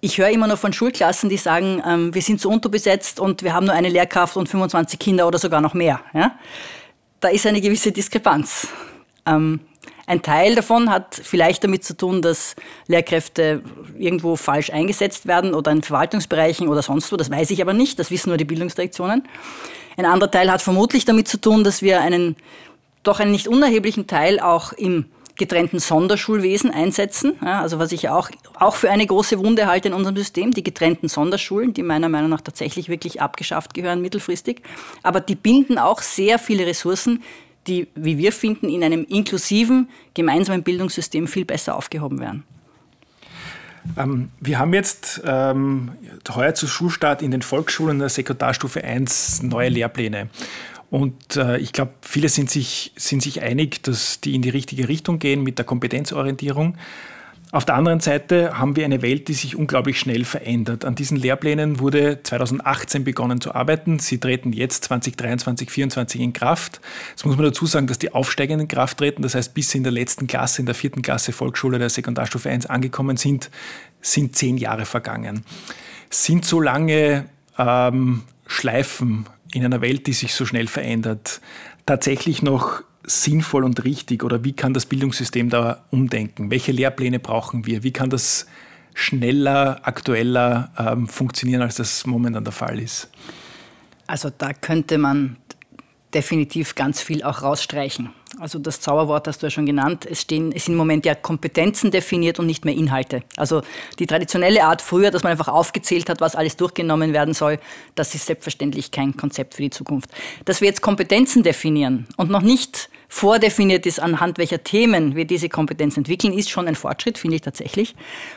[SPEAKER 1] Ich höre immer noch von Schulklassen, die sagen, ähm, wir sind so unterbesetzt und wir haben nur eine Lehrkraft und 25 Kinder oder sogar noch mehr. Ja? Da ist eine gewisse Diskrepanz. Ähm, ein Teil davon hat vielleicht damit zu tun, dass Lehrkräfte irgendwo falsch eingesetzt werden oder in Verwaltungsbereichen oder sonst wo. Das weiß ich aber nicht. Das wissen nur die Bildungsdirektionen. Ein anderer Teil hat vermutlich damit zu tun, dass wir einen doch einen nicht unerheblichen Teil auch im getrennten Sonderschulwesen einsetzen. Ja, also was ich auch, auch für eine große Wunde halte in unserem System, die getrennten Sonderschulen, die meiner Meinung nach tatsächlich wirklich abgeschafft gehören mittelfristig. Aber die binden auch sehr viele Ressourcen, die, wie wir finden, in einem inklusiven, gemeinsamen Bildungssystem viel besser aufgehoben werden.
[SPEAKER 3] Ähm, wir haben jetzt ähm, heuer zu Schulstart in den Volksschulen der Sekundarstufe 1 neue Lehrpläne. Und äh, ich glaube, viele sind sich, sind sich einig, dass die in die richtige Richtung gehen mit der Kompetenzorientierung. Auf der anderen Seite haben wir eine Welt, die sich unglaublich schnell verändert. An diesen Lehrplänen wurde 2018 begonnen zu arbeiten. Sie treten jetzt 2023, 2024 in Kraft. Jetzt muss man dazu sagen, dass die aufsteigenden Kraft treten. Das heißt, bis sie in der letzten Klasse, in der vierten Klasse Volksschule der Sekundarstufe 1 angekommen sind, sind zehn Jahre vergangen. Sind so lange ähm, Schleifen in einer Welt, die sich so schnell verändert, tatsächlich noch sinnvoll und richtig oder wie kann das Bildungssystem da umdenken? Welche Lehrpläne brauchen wir? Wie kann das schneller, aktueller ähm, funktionieren, als das momentan der Fall ist?
[SPEAKER 1] Also da könnte man definitiv ganz viel auch rausstreichen. Also das Zauberwort hast du ja schon genannt. Es, stehen, es sind im Moment ja Kompetenzen definiert und nicht mehr Inhalte. Also die traditionelle Art früher, dass man einfach aufgezählt hat, was alles durchgenommen werden soll, das ist selbstverständlich kein Konzept für die Zukunft. Dass wir jetzt Kompetenzen definieren und noch nicht vordefiniert ist, anhand welcher Themen wir diese Kompetenz entwickeln, ist schon ein Fortschritt, finde ich tatsächlich.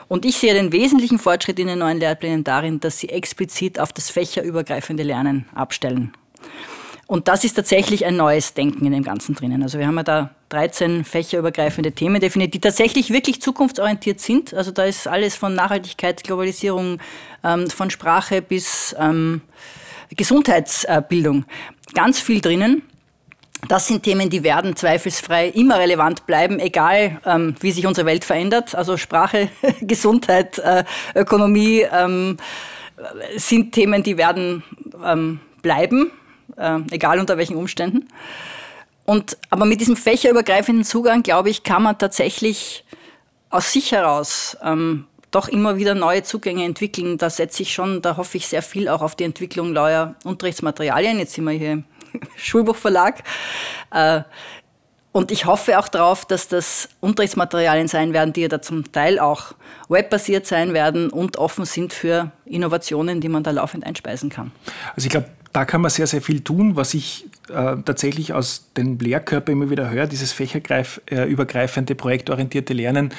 [SPEAKER 1] Und ich sehe den wesentlichen Fortschritt in den neuen Lehrplänen darin, dass sie explizit auf das fächerübergreifende Lernen abstellen. Und das ist tatsächlich ein neues Denken in dem Ganzen drinnen. Also wir haben ja da 13 fächerübergreifende Themen definiert, die tatsächlich wirklich zukunftsorientiert sind. Also da ist alles von Nachhaltigkeit, Globalisierung, ähm, von Sprache bis ähm, Gesundheitsbildung ganz viel drinnen. Das sind Themen, die werden zweifelsfrei immer relevant bleiben, egal ähm, wie sich unsere Welt verändert. Also Sprache, Gesundheit, äh, Ökonomie ähm, sind Themen, die werden ähm, bleiben äh, egal unter welchen Umständen. Und, aber mit diesem fächerübergreifenden Zugang, glaube ich, kann man tatsächlich aus sich heraus ähm, doch immer wieder neue Zugänge entwickeln. Da setze ich schon, da hoffe ich sehr viel auch auf die Entwicklung neuer Unterrichtsmaterialien. Jetzt sind wir hier im Schulbuchverlag. Äh, und ich hoffe auch darauf, dass das Unterrichtsmaterialien sein werden, die ja da zum Teil auch webbasiert sein werden und offen sind für Innovationen, die man da laufend einspeisen kann.
[SPEAKER 3] Also ich glaube, da kann man sehr, sehr viel tun, was ich äh, tatsächlich aus den Lehrkörpern immer wieder höre, dieses fächerübergreifende, projektorientierte Lernen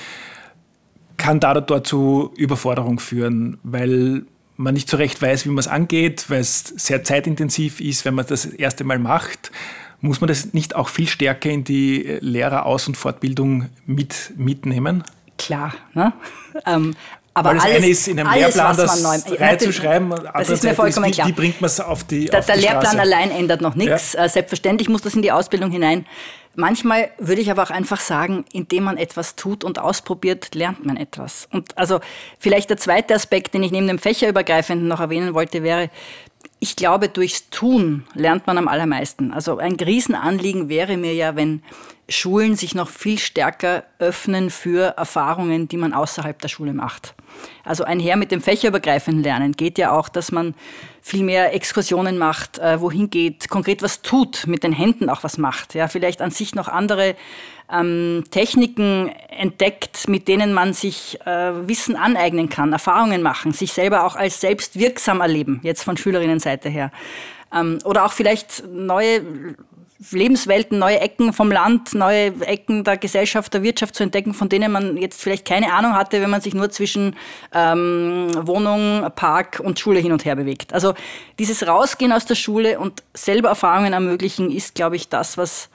[SPEAKER 3] kann da zu Überforderung führen, weil man nicht so recht weiß, wie man es angeht, weil es sehr zeitintensiv ist, wenn man das erste Mal macht. Muss man das nicht auch viel stärker in die Lehreraus- und Fortbildung mit, mitnehmen?
[SPEAKER 1] Klar. Ne? Ähm,
[SPEAKER 3] aber Weil das alles, eine ist, in einem alles, Lehrplan das reinzuschreiben,
[SPEAKER 1] das ist mir vollkommen
[SPEAKER 3] ist,
[SPEAKER 1] klar.
[SPEAKER 3] Wie bringt man es auf die
[SPEAKER 1] Der,
[SPEAKER 3] auf
[SPEAKER 1] der
[SPEAKER 3] die
[SPEAKER 1] Lehrplan
[SPEAKER 3] Straße?
[SPEAKER 1] allein ändert noch nichts. Ja. Äh, selbstverständlich muss das in die Ausbildung hinein. Manchmal würde ich aber auch einfach sagen, indem man etwas tut und ausprobiert, lernt man etwas. Und also vielleicht der zweite Aspekt, den ich neben dem Fächerübergreifenden noch erwähnen wollte, wäre, ich glaube, durchs Tun lernt man am allermeisten. Also ein Riesenanliegen wäre mir ja, wenn Schulen sich noch viel stärker öffnen für Erfahrungen, die man außerhalb der Schule macht. Also einher mit dem fächerübergreifenden Lernen geht ja auch, dass man viel mehr Exkursionen macht, äh, wohin geht, konkret was tut, mit den Händen auch was macht. Ja, vielleicht an sich noch andere ähm, Techniken entdeckt, mit denen man sich äh, Wissen aneignen kann, Erfahrungen machen, sich selber auch als selbst wirksam erleben, jetzt von Schülerinnenseite her. Ähm, oder auch vielleicht neue Lebenswelten, neue Ecken vom Land, neue Ecken der Gesellschaft, der Wirtschaft zu entdecken, von denen man jetzt vielleicht keine Ahnung hatte, wenn man sich nur zwischen ähm, Wohnung, Park und Schule hin und her bewegt. Also dieses Rausgehen aus der Schule und selber Erfahrungen ermöglichen, ist, glaube ich, das, was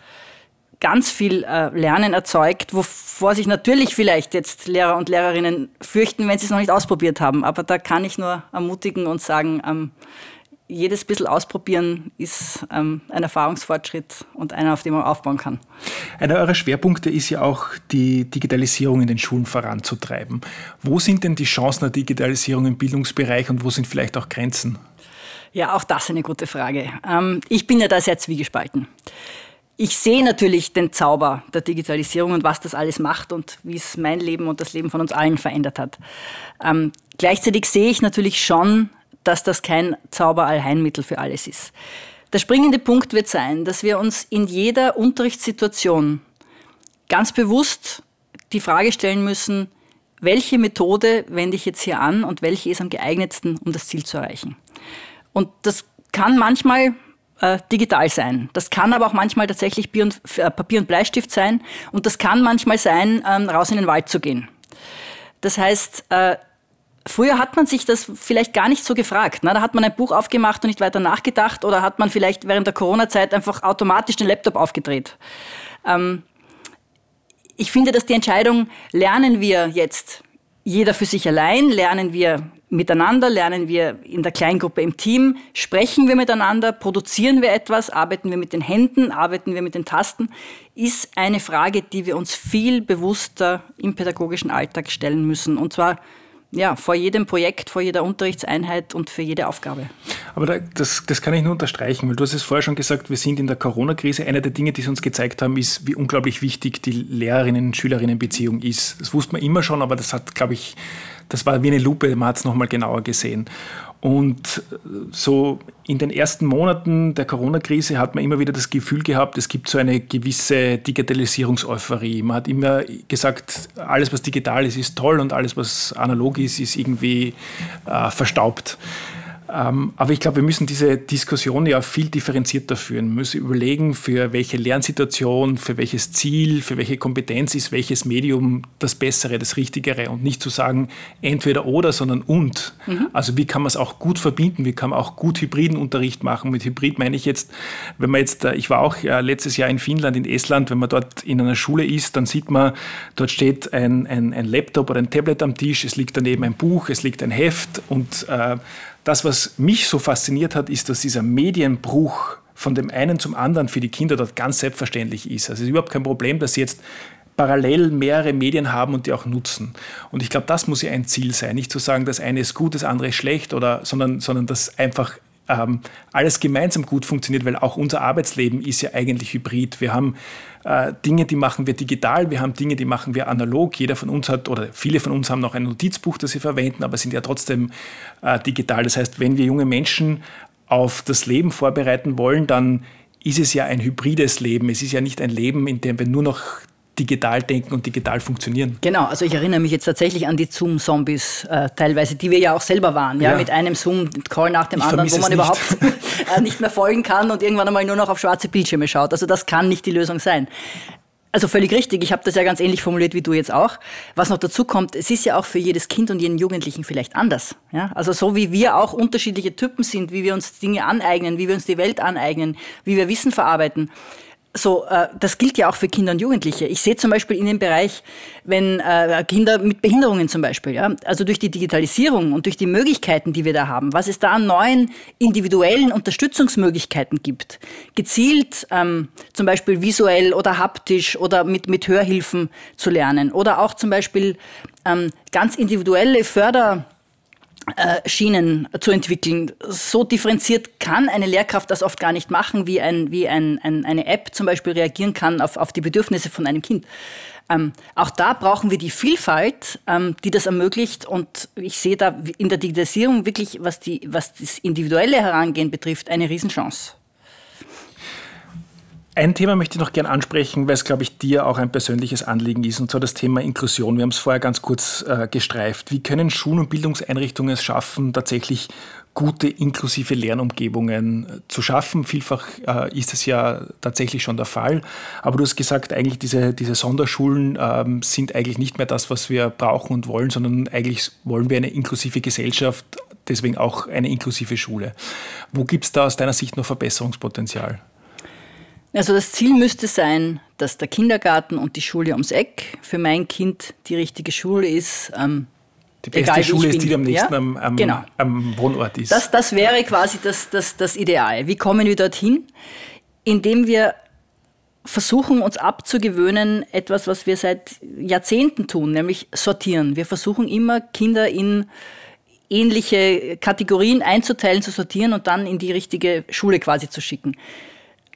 [SPEAKER 1] ganz viel äh, Lernen erzeugt, wovor sich natürlich vielleicht jetzt Lehrer und Lehrerinnen fürchten, wenn sie es noch nicht ausprobiert haben. Aber da kann ich nur ermutigen und sagen, ähm, jedes bisschen ausprobieren ist ähm, ein Erfahrungsfortschritt und einer, auf dem man aufbauen kann.
[SPEAKER 3] Einer eurer Schwerpunkte ist ja auch, die Digitalisierung in den Schulen voranzutreiben. Wo sind denn die Chancen der Digitalisierung im Bildungsbereich und wo sind vielleicht auch Grenzen?
[SPEAKER 1] Ja, auch das eine gute Frage. Ähm, ich bin ja da sehr zwiegespalten. Ich sehe natürlich den Zauber der Digitalisierung und was das alles macht und wie es mein Leben und das Leben von uns allen verändert hat. Ähm, gleichzeitig sehe ich natürlich schon dass das kein Zauberallheilmittel für alles ist. Der springende Punkt wird sein, dass wir uns in jeder Unterrichtssituation ganz bewusst die Frage stellen müssen, welche Methode wende ich jetzt hier an und welche ist am geeignetsten, um das Ziel zu erreichen. Und das kann manchmal äh, digital sein. Das kann aber auch manchmal tatsächlich Bier und, äh, Papier und Bleistift sein. Und das kann manchmal sein, ähm, raus in den Wald zu gehen. Das heißt, äh, Früher hat man sich das vielleicht gar nicht so gefragt. Ne? Da hat man ein Buch aufgemacht und nicht weiter nachgedacht oder hat man vielleicht während der Corona-Zeit einfach automatisch den Laptop aufgedreht. Ähm, ich finde, dass die Entscheidung, lernen wir jetzt jeder für sich allein, lernen wir miteinander, lernen wir in der Kleingruppe im Team, sprechen wir miteinander, produzieren wir etwas, arbeiten wir mit den Händen, arbeiten wir mit den Tasten, ist eine Frage, die wir uns viel bewusster im pädagogischen Alltag stellen müssen. Und zwar ja, vor jedem Projekt, vor jeder Unterrichtseinheit und für jede Aufgabe.
[SPEAKER 3] Aber da, das, das kann ich nur unterstreichen, weil du hast es vorher schon gesagt, wir sind in der Corona-Krise. Eine der Dinge, die sie uns gezeigt haben, ist, wie unglaublich wichtig die Lehrerinnen-Schülerinnen-Beziehung ist. Das wusste man immer schon, aber das hat, glaube ich, das war wie eine Lupe, man hat es nochmal genauer gesehen. Und so in den ersten Monaten der Corona-Krise hat man immer wieder das Gefühl gehabt, es gibt so eine gewisse Digitalisierungseuphorie. Man hat immer gesagt, alles, was digital ist, ist toll und alles, was analog ist, ist irgendwie äh, verstaubt. Ähm, aber ich glaube, wir müssen diese Diskussion ja viel differenzierter führen. Wir müssen überlegen, für welche Lernsituation, für welches Ziel, für welche Kompetenz ist welches Medium das Bessere, das Richtigere und nicht zu sagen entweder oder, sondern und. Mhm. Also wie kann man es auch gut verbinden? Wie kann man auch gut hybriden Unterricht machen? Mit Hybrid meine ich jetzt, wenn man jetzt, äh, ich war auch äh, letztes Jahr in Finnland, in Estland, wenn man dort in einer Schule ist, dann sieht man, dort steht ein, ein, ein Laptop oder ein Tablet am Tisch, es liegt daneben ein Buch, es liegt ein Heft und äh, das, was mich so fasziniert hat, ist, dass dieser Medienbruch von dem einen zum anderen für die Kinder dort ganz selbstverständlich ist. Also es ist überhaupt kein Problem, dass sie jetzt parallel mehrere Medien haben und die auch nutzen. Und ich glaube, das muss ja ein Ziel sein. Nicht zu sagen, das eine ist gut, das andere ist schlecht, oder, sondern, sondern dass einfach ähm, alles gemeinsam gut funktioniert, weil auch unser Arbeitsleben ist ja eigentlich hybrid. Wir haben äh, Dinge, die machen wir digital, wir haben Dinge, die machen wir analog. Jeder von uns hat oder viele von uns haben noch ein Notizbuch, das sie verwenden, aber sind ja trotzdem äh, digital. Das heißt, wenn wir junge Menschen auf das Leben vorbereiten wollen, dann ist es ja ein hybrides Leben. Es ist ja nicht ein Leben, in dem wir nur noch digital denken und digital funktionieren.
[SPEAKER 1] Genau, also ich erinnere mich jetzt tatsächlich an die Zoom-Zombies äh, teilweise, die wir ja auch selber waren, ja, ja. mit einem Zoom-Call nach dem ich anderen, wo man überhaupt äh, nicht mehr folgen kann und irgendwann einmal nur noch auf schwarze Bildschirme schaut. Also das kann nicht die Lösung sein. Also völlig richtig, ich habe das ja ganz ähnlich formuliert wie du jetzt auch. Was noch dazu kommt, es ist ja auch für jedes Kind und jeden Jugendlichen vielleicht anders. Ja? Also so wie wir auch unterschiedliche Typen sind, wie wir uns Dinge aneignen, wie wir uns die Welt aneignen, wie wir Wissen verarbeiten so, äh, das gilt ja auch für Kinder und Jugendliche. Ich sehe zum Beispiel in dem Bereich, wenn äh, Kinder mit Behinderungen zum Beispiel, ja, also durch die Digitalisierung und durch die Möglichkeiten, die wir da haben, was es da an neuen individuellen Unterstützungsmöglichkeiten gibt, gezielt ähm, zum Beispiel visuell oder haptisch oder mit, mit Hörhilfen zu lernen oder auch zum Beispiel ähm, ganz individuelle Förder Schienen zu entwickeln. So differenziert kann eine Lehrkraft das oft gar nicht machen, wie, ein, wie ein, ein, eine App zum Beispiel reagieren kann auf, auf die Bedürfnisse von einem Kind. Ähm, auch da brauchen wir die Vielfalt, ähm, die das ermöglicht. Und ich sehe da in der Digitalisierung wirklich, was, die, was das individuelle Herangehen betrifft, eine Riesenchance.
[SPEAKER 3] Ein Thema möchte ich noch gerne ansprechen, weil es, glaube ich, dir auch ein persönliches Anliegen ist, und zwar das Thema Inklusion. Wir haben es vorher ganz kurz äh, gestreift. Wie können Schulen und Bildungseinrichtungen es schaffen, tatsächlich gute inklusive Lernumgebungen äh, zu schaffen. Vielfach äh, ist es ja tatsächlich schon der Fall. Aber du hast gesagt, eigentlich diese, diese Sonderschulen ähm, sind eigentlich nicht mehr das, was wir brauchen und wollen, sondern eigentlich wollen wir eine inklusive Gesellschaft, deswegen auch eine inklusive Schule. Wo gibt es da aus deiner Sicht noch Verbesserungspotenzial?
[SPEAKER 1] Also das Ziel müsste sein, dass der Kindergarten und die Schule ums Eck für mein Kind die richtige Schule ist.
[SPEAKER 3] Ähm, die beste egal, Schule ist die, die am nächsten ja? am, am, genau. am, Wohnort ist.
[SPEAKER 1] Das, das wäre quasi das, das, das Ideal. Wie kommen wir dorthin? Indem wir versuchen, uns abzugewöhnen, etwas, was wir seit Jahrzehnten tun, nämlich sortieren. Wir versuchen immer, Kinder in ähnliche Kategorien einzuteilen, zu sortieren und dann in die richtige Schule quasi zu schicken.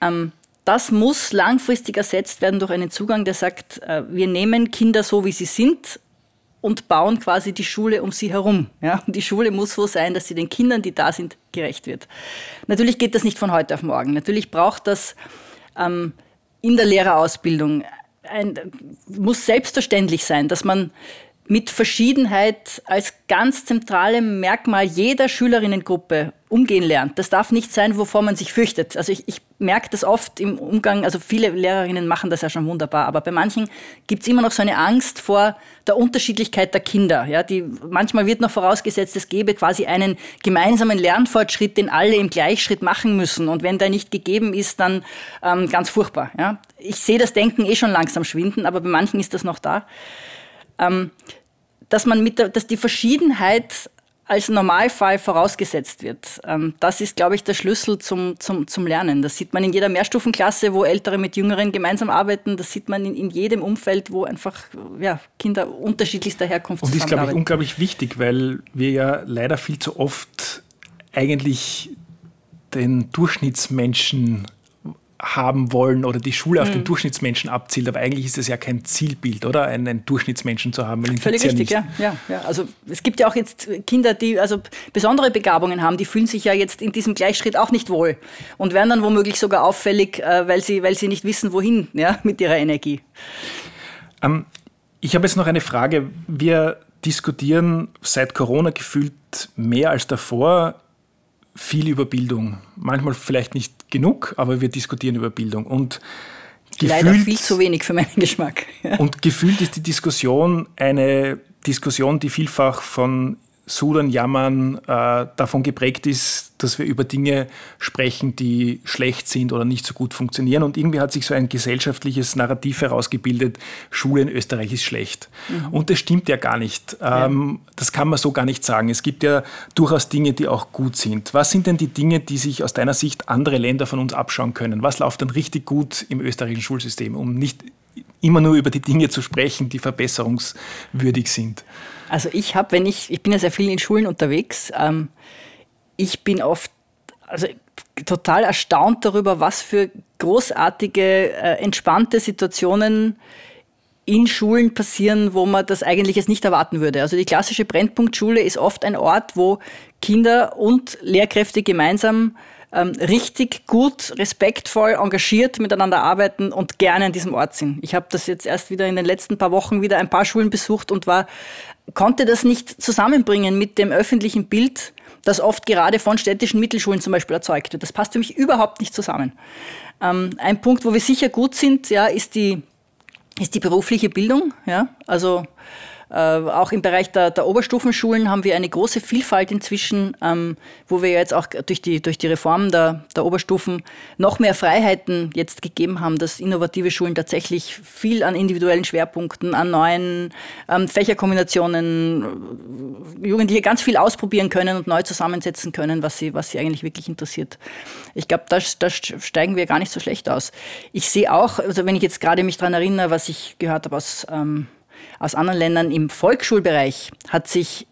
[SPEAKER 1] Ähm, das muss langfristig ersetzt werden durch einen Zugang, der sagt, äh, wir nehmen Kinder so, wie sie sind und bauen quasi die Schule um sie herum. Ja? Die Schule muss so sein, dass sie den Kindern, die da sind, gerecht wird. Natürlich geht das nicht von heute auf morgen. Natürlich braucht das ähm, in der Lehrerausbildung, ein, muss selbstverständlich sein, dass man mit Verschiedenheit als ganz zentralem Merkmal jeder Schülerinnengruppe umgehen lernt. Das darf nicht sein, wovor man sich fürchtet. Also ich, ich merke das oft im Umgang, also viele Lehrerinnen machen das ja schon wunderbar, aber bei manchen gibt es immer noch so eine Angst vor der Unterschiedlichkeit der Kinder. Ja, die, manchmal wird noch vorausgesetzt, es gäbe quasi einen gemeinsamen Lernfortschritt, den alle im Gleichschritt machen müssen. Und wenn der nicht gegeben ist, dann ähm, ganz furchtbar. Ja. Ich sehe das Denken eh schon langsam schwinden, aber bei manchen ist das noch da dass man mit der, dass die Verschiedenheit als Normalfall vorausgesetzt wird, ähm, das ist, glaube ich, der Schlüssel zum, zum, zum Lernen. Das sieht man in jeder Mehrstufenklasse, wo Ältere mit Jüngeren gemeinsam arbeiten. Das sieht man in, in jedem Umfeld, wo einfach ja, Kinder unterschiedlichster Herkunft
[SPEAKER 3] Und ist, glaube ich, unglaublich wichtig, weil wir ja leider viel zu oft eigentlich den Durchschnittsmenschen haben wollen oder die Schule auf mhm. den Durchschnittsmenschen abzielt, aber eigentlich ist das ja kein Zielbild, oder? Einen, einen Durchschnittsmenschen zu haben.
[SPEAKER 1] Völlig richtig, ja, ja, ja. Also es gibt ja auch jetzt Kinder, die also besondere Begabungen haben, die fühlen sich ja jetzt in diesem Gleichschritt auch nicht wohl und werden dann womöglich sogar auffällig, äh, weil sie, weil sie nicht wissen, wohin ja, mit ihrer Energie.
[SPEAKER 3] Ähm, ich habe jetzt noch eine Frage. Wir diskutieren seit Corona gefühlt mehr als davor viel über Bildung. Manchmal vielleicht nicht genug, aber wir diskutieren über Bildung. Und
[SPEAKER 1] gefühlt, Leider viel zu wenig für meinen Geschmack.
[SPEAKER 3] Ja. Und gefühlt ist die Diskussion eine Diskussion, die vielfach von Sudern, Jammern äh, davon geprägt ist, dass wir über Dinge sprechen, die schlecht sind oder nicht so gut funktionieren. Und irgendwie hat sich so ein gesellschaftliches Narrativ herausgebildet, Schule in Österreich ist schlecht. Mhm. Und das stimmt ja gar nicht. Ähm, ja. Das kann man so gar nicht sagen. Es gibt ja durchaus Dinge, die auch gut sind. Was sind denn die Dinge, die sich aus deiner Sicht andere Länder von uns abschauen können? Was läuft dann richtig gut im österreichischen Schulsystem, um nicht immer nur über die Dinge zu sprechen, die verbesserungswürdig sind?
[SPEAKER 1] Also ich habe, wenn ich, ich bin ja sehr viel in Schulen unterwegs, ähm, ich bin oft, also total erstaunt darüber, was für großartige, äh, entspannte Situationen in Schulen passieren, wo man das eigentlich jetzt nicht erwarten würde. Also die klassische Brennpunktschule ist oft ein Ort, wo Kinder und Lehrkräfte gemeinsam ähm, richtig gut, respektvoll, engagiert miteinander arbeiten und gerne an diesem Ort sind. Ich habe das jetzt erst wieder in den letzten paar Wochen wieder ein paar Schulen besucht und war konnte das nicht zusammenbringen mit dem öffentlichen Bild, das oft gerade von städtischen Mittelschulen zum Beispiel erzeugt wird. Das passt für mich überhaupt nicht zusammen. Ähm, ein Punkt, wo wir sicher gut sind, ja, ist die, ist die berufliche Bildung. Ja? Also auch im Bereich der, der, Oberstufenschulen haben wir eine große Vielfalt inzwischen, ähm, wo wir jetzt auch durch die, durch die Reform der, der Oberstufen noch mehr Freiheiten jetzt gegeben haben, dass innovative Schulen tatsächlich viel an individuellen Schwerpunkten, an neuen ähm, Fächerkombinationen, äh, Jugendliche ganz viel ausprobieren können und neu zusammensetzen können, was sie, was sie eigentlich wirklich interessiert. Ich glaube, da, da steigen wir gar nicht so schlecht aus. Ich sehe auch, also wenn ich jetzt gerade mich daran erinnere, was ich gehört habe aus ähm, aus anderen Ländern im Volksschulbereich hat sich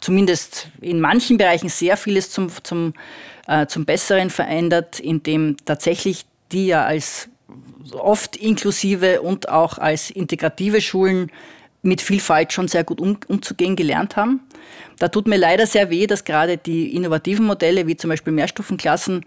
[SPEAKER 1] zumindest in manchen Bereichen sehr vieles zum, zum, äh, zum Besseren verändert, indem tatsächlich die ja als oft inklusive und auch als integrative Schulen mit Vielfalt schon sehr gut um, umzugehen gelernt haben. Da tut mir leider sehr weh, dass gerade die innovativen Modelle, wie zum Beispiel Mehrstufenklassen,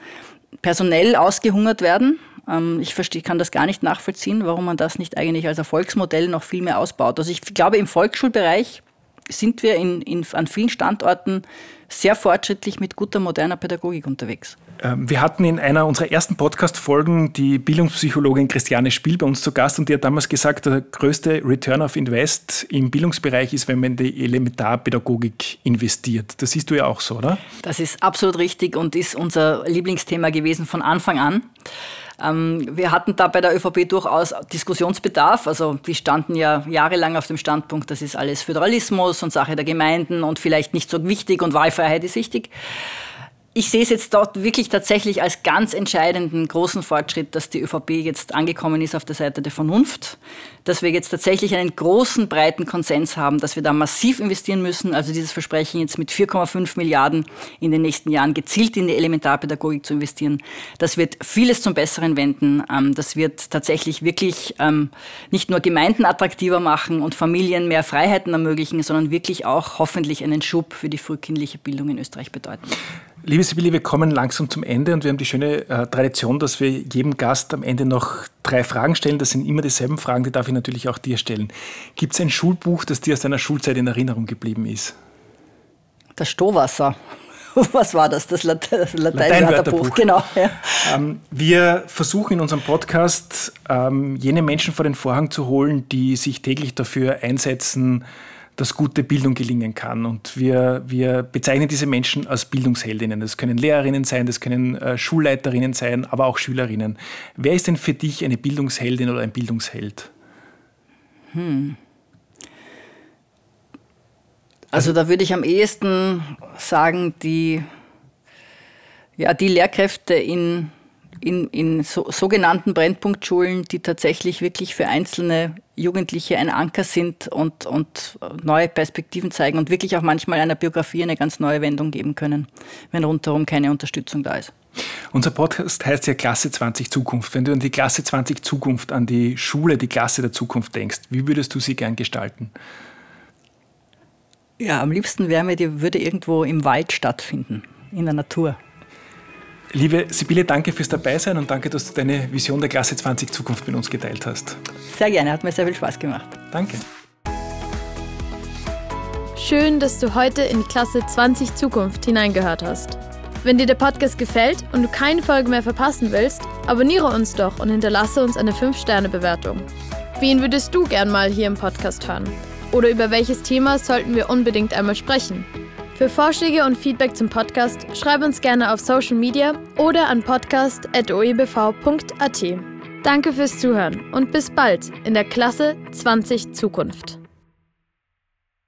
[SPEAKER 1] personell ausgehungert werden. Ähm, ich verstehe, kann das gar nicht nachvollziehen, warum man das nicht eigentlich als Erfolgsmodell noch viel mehr ausbaut. Also ich glaube, im Volksschulbereich sind wir in, in, an vielen Standorten sehr fortschrittlich mit guter moderner Pädagogik unterwegs.
[SPEAKER 3] Ähm, wir hatten in einer unserer ersten Podcast-Folgen die Bildungspsychologin Christiane Spiel bei uns zu Gast und die hat damals gesagt, der größte Return of Invest im Bildungsbereich ist, wenn man in die Elementarpädagogik investiert. Das siehst du ja auch so, oder?
[SPEAKER 1] Das ist absolut richtig und ist unser Lieblingsthema gewesen von Anfang an. Ähm, wir hatten da bei der ÖVP durchaus Diskussionsbedarf. Also die standen ja jahrelang auf dem Standpunkt, das ist alles Föderalismus und Sache der Gemeinden und vielleicht nicht so wichtig und Wahlfreiheit ist wichtig ich sehe es jetzt dort wirklich tatsächlich als ganz entscheidenden großen Fortschritt, dass die ÖVP jetzt angekommen ist auf der Seite der Vernunft, dass wir jetzt tatsächlich einen großen, breiten Konsens haben, dass wir da massiv investieren müssen. Also dieses Versprechen jetzt mit 4,5 Milliarden in den nächsten Jahren gezielt in die Elementarpädagogik zu investieren, das wird vieles zum Besseren wenden. Ähm, das wird tatsächlich wirklich ähm, nicht nur Gemeinden attraktiver machen und Familien mehr Freiheiten ermöglichen, sondern wirklich auch hoffentlich einen Schub für die frühkindliche Bildung in Österreich bedeuten.
[SPEAKER 3] Liebe Sibylle, wir kommen langsam zum Ende und wir haben die schöne äh, Tradition, dass wir jedem Gast am Ende noch drei Fragen stellen. Das sind immer dieselben Fragen, die darf ich natürlich auch dir stellen. Gibt es ein Schulbuch, das dir aus deiner Schulzeit in Erinnerung geblieben ist?
[SPEAKER 1] Das Stohwasser. Was war das? Das Late Lateinwörterbuch. Genau. Ja.
[SPEAKER 3] Ähm, wir versuchen in unserem Podcast, ähm, jene Menschen vor den Vorhang zu holen, die sich täglich dafür einsetzen, dass gute Bildung gelingen kann. Und wir, wir bezeichnen diese Menschen als Bildungsheldinnen. Das können Lehrerinnen sein, das können äh, Schulleiterinnen sein, aber auch Schülerinnen. Wer ist denn für dich eine Bildungsheldin oder ein Bildungsheld? Hm.
[SPEAKER 1] Also da würde ich am ehesten sagen, die, ja, die Lehrkräfte in, in, in so, sogenannten Brennpunktschulen, die tatsächlich wirklich für einzelne Jugendliche ein Anker sind und, und neue Perspektiven zeigen und wirklich auch manchmal einer Biografie eine ganz neue Wendung geben können, wenn rundherum keine Unterstützung da ist.
[SPEAKER 3] Unser Podcast heißt ja Klasse 20 Zukunft. Wenn du an die Klasse 20 Zukunft, an die Schule, die Klasse der Zukunft denkst, wie würdest du sie gern gestalten?
[SPEAKER 1] Ja, am liebsten wäre mir, die würde irgendwo im Wald stattfinden, in der Natur.
[SPEAKER 3] Liebe Sibylle, danke fürs Dabeisein und danke, dass du deine Vision der Klasse 20 Zukunft mit uns geteilt hast.
[SPEAKER 1] Sehr gerne, hat mir sehr viel Spaß gemacht.
[SPEAKER 3] Danke.
[SPEAKER 2] Schön, dass du heute in die Klasse 20 Zukunft hineingehört hast. Wenn dir der Podcast gefällt und du keine Folge mehr verpassen willst, abonniere uns doch und hinterlasse uns eine 5-Sterne-Bewertung. Wen würdest du gern mal hier im Podcast hören? Oder über welches Thema sollten wir unbedingt einmal sprechen? Für Vorschläge und Feedback zum Podcast schreib uns gerne auf Social Media oder an podcast.oebv.at. Danke fürs Zuhören und bis bald in der Klasse 20 Zukunft.